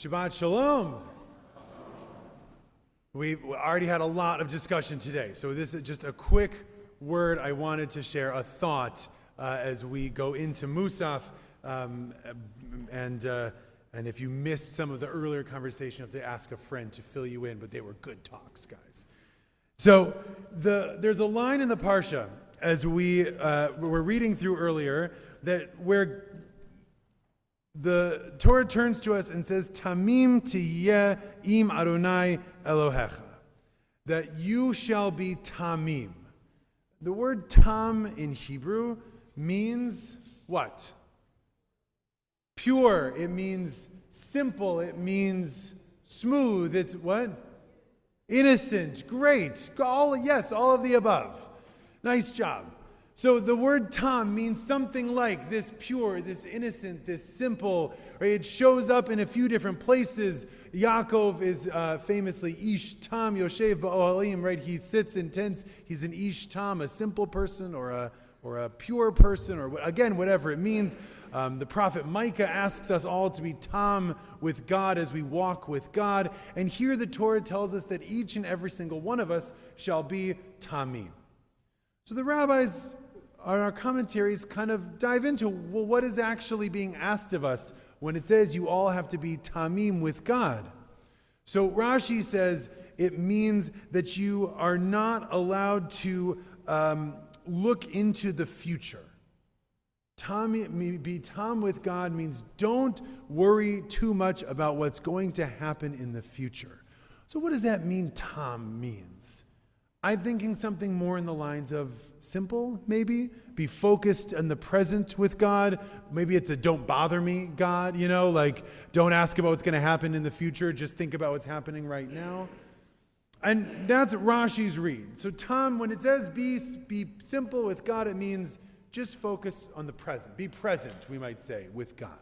Shabbat Shalom. We've already had a lot of discussion today, so this is just a quick word I wanted to share, a thought uh, as we go into Musaf. Um, and, uh, and if you missed some of the earlier conversation, you have to ask a friend to fill you in, but they were good talks, guys. So the, there's a line in the Parsha as we uh, were reading through earlier that where the Torah turns to us and says, Tamim tiyeh im Adonai Elohecha, that you shall be Tamim. The word tam in Hebrew means what? Pure. It means simple. It means smooth. It's what? Innocent. Great. All, yes, all of the above. Nice job. So the word tam means something like this pure, this innocent, this simple. Right? It shows up in a few different places. Yaakov is uh, famously Ish Tam Yoshev Ba'ohalim, right? He sits in tents. He's an Ish Tam, a simple person or a, or a pure person, or again, whatever it means. Um, the prophet Micah asks us all to be tam with God as we walk with God. And here the Torah tells us that each and every single one of us shall be tamim. So the rabbis our commentaries kind of dive into well, what is actually being asked of us when it says you all have to be tamim with God. So Rashi says it means that you are not allowed to um, look into the future. Tam, be tam with God means don't worry too much about what's going to happen in the future. So, what does that mean, tam means? I'm thinking something more in the lines of simple, maybe. Be focused in the present with God. Maybe it's a don't bother me God, you know, like don't ask about what's going to happen in the future. Just think about what's happening right now. And that's Rashi's read. So, Tam, when it says be, be simple with God, it means just focus on the present. Be present, we might say, with God.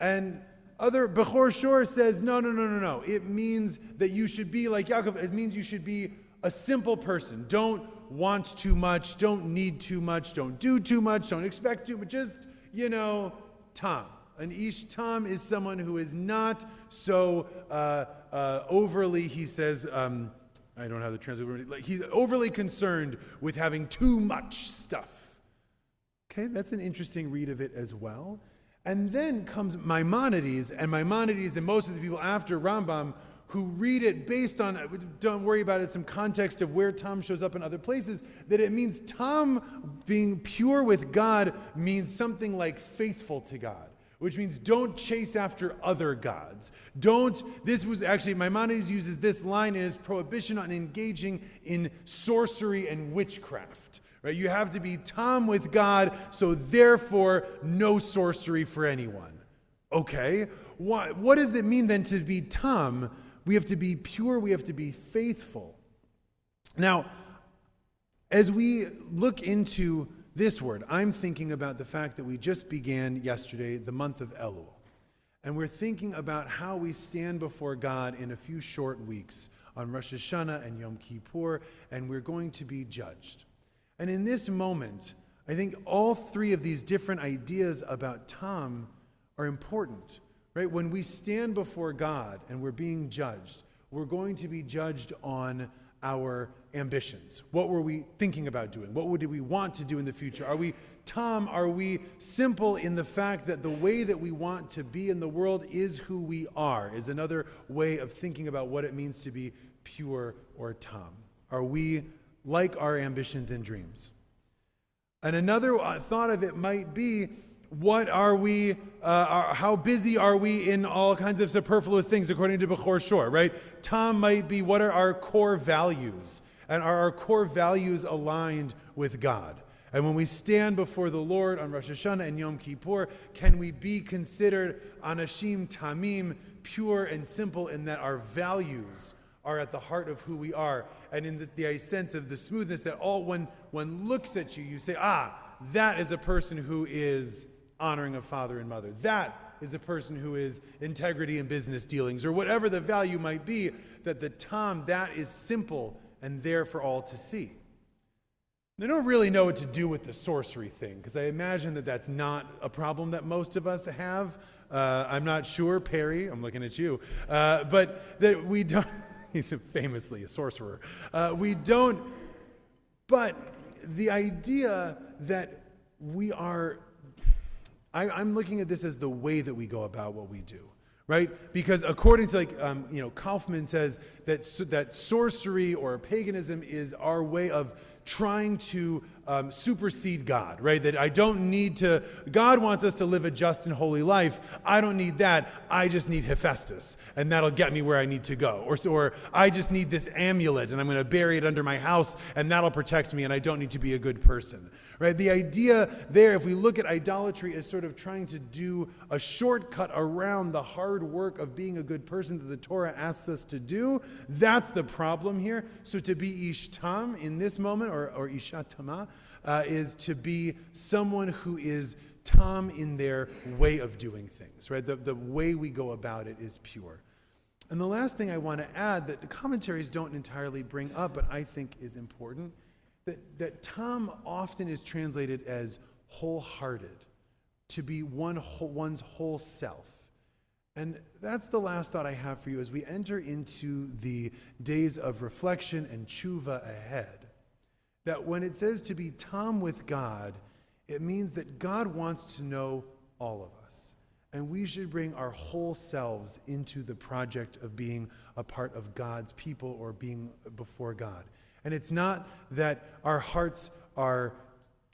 And other Bechor Shor says, no, no, no, no, no. It means that you should be like Yaakov. It means you should be a simple person. Don't want too much, don't need too much, don't do too much, don't expect too much. Just, you know, Tam. An Ish Tam is someone who is not so uh, uh, overly, he says, um, I don't have the translation, like he's overly concerned with having too much stuff. Okay, that's an interesting read of it as well. And then comes Maimonides, and Maimonides and most of the people after Rambam who read it based on, don't worry about it, some context of where Tam shows up in other places, that it means Tam being pure with God means something like faithful to God which means don't chase after other gods. Don't, this was actually, Maimonides uses this line in his prohibition on engaging in sorcery and witchcraft. Right? You have to be Tam with God, so therefore, no sorcery for anyone. Okay, what, what does it mean then to be Tam? We have to be pure, we have to be faithful. Now, as we look into this word, I'm thinking about the fact that we just began yesterday the month of Elul. And we're thinking about how we stand before God in a few short weeks on Rosh Hashanah and Yom Kippur, and we're going to be judged. And in this moment, I think all three of these different ideas about Tam are important. Right? When we stand before God and we're being judged, we're going to be judged on our ambitions. What were we thinking about doing? What would we want to do in the future? Are we Tam, are we simple in the fact that the way that we want to be in the world is who we are? Is another way of thinking about what it means to be pure or Tam. Are we like our ambitions and dreams? And another uh, thought of it might be what are we, uh, are, how busy are we in all kinds of superfluous things according to Bechor Shor, right? Tam might be what are our core values? And are our core values aligned with God? And when we stand before the Lord on Rosh Hashanah and Yom Kippur, can we be considered anashim tamim, pure and simple, in that our values are at the heart of who we are, and in the, the sense of the smoothness that all when one looks at you, you say, ah, that is a person who is honoring of father and mother. That is a person who is integrity in business dealings, or whatever the value might be, that the Tam, that is simple and there for all to see. They don't really know what to do with the sorcery thing because I imagine that that's not a problem that most of us have. Uh, I'm not sure, Perry, I'm looking at you, uh, but that we don't, he's famously a sorcerer. Uh, we don't, but the idea that we are, I, I'm looking at this as the way that we go about what we do right? Because according to like um, you know Kaufman says that that sorcery or paganism is our way of trying to um, supersede God, right? That I don't need to, God wants us to live a just and holy life. I don't need that. I just need Hephaestus, and that'll get me where I need to go. Or, or I just need this amulet, and I'm going to bury it under my house, and that'll protect me, and I don't need to be a good person, right? The idea there, if we look at idolatry as sort of trying to do a shortcut around the hard work of being a good person that the Torah asks us to do, that's the problem here. So to be Ishtam in this moment, or, or Ishatama, uh, is to be someone who is Tam in their way of doing things, right? The, the way we go about it is pure. And the last thing I want to add that the commentaries don't entirely bring up, but I think is important, that, that Tam often is translated as wholehearted, to be one whole, one's whole self. And that's the last thought I have for you as we enter into the days of reflection and tshuva ahead that when it says to be Tam with God, it means that God wants to know all of us. And we should bring our whole selves into the project of being a part of God's people or being before God. And it's not that our hearts are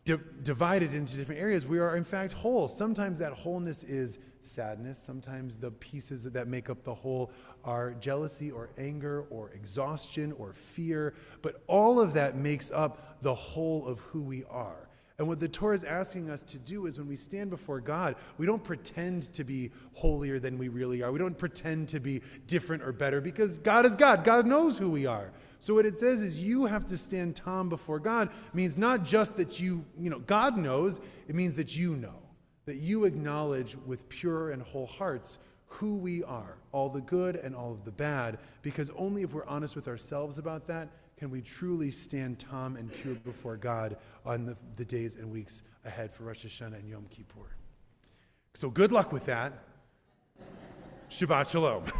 di- divided into different areas. We are, in fact, whole. Sometimes that wholeness is sadness. Sometimes the pieces that make up the whole are jealousy or anger or exhaustion or fear. But all of that makes up the whole of who we are. And what the Torah is asking us to do is when we stand before God, we don't pretend to be holier than we really are. We don't pretend to be different or better because God is God. God knows who we are. So what it says is you have to stand Tam before God means not just that you, you know, God knows, it means that you know, that you acknowledge with pure and whole hearts who we are, all the good and all of the bad, because only if we're honest with ourselves about that can we truly stand Tam and pure before God on the, the days and weeks ahead for Rosh Hashanah and Yom Kippur. So good luck with that. Shabbat Shalom.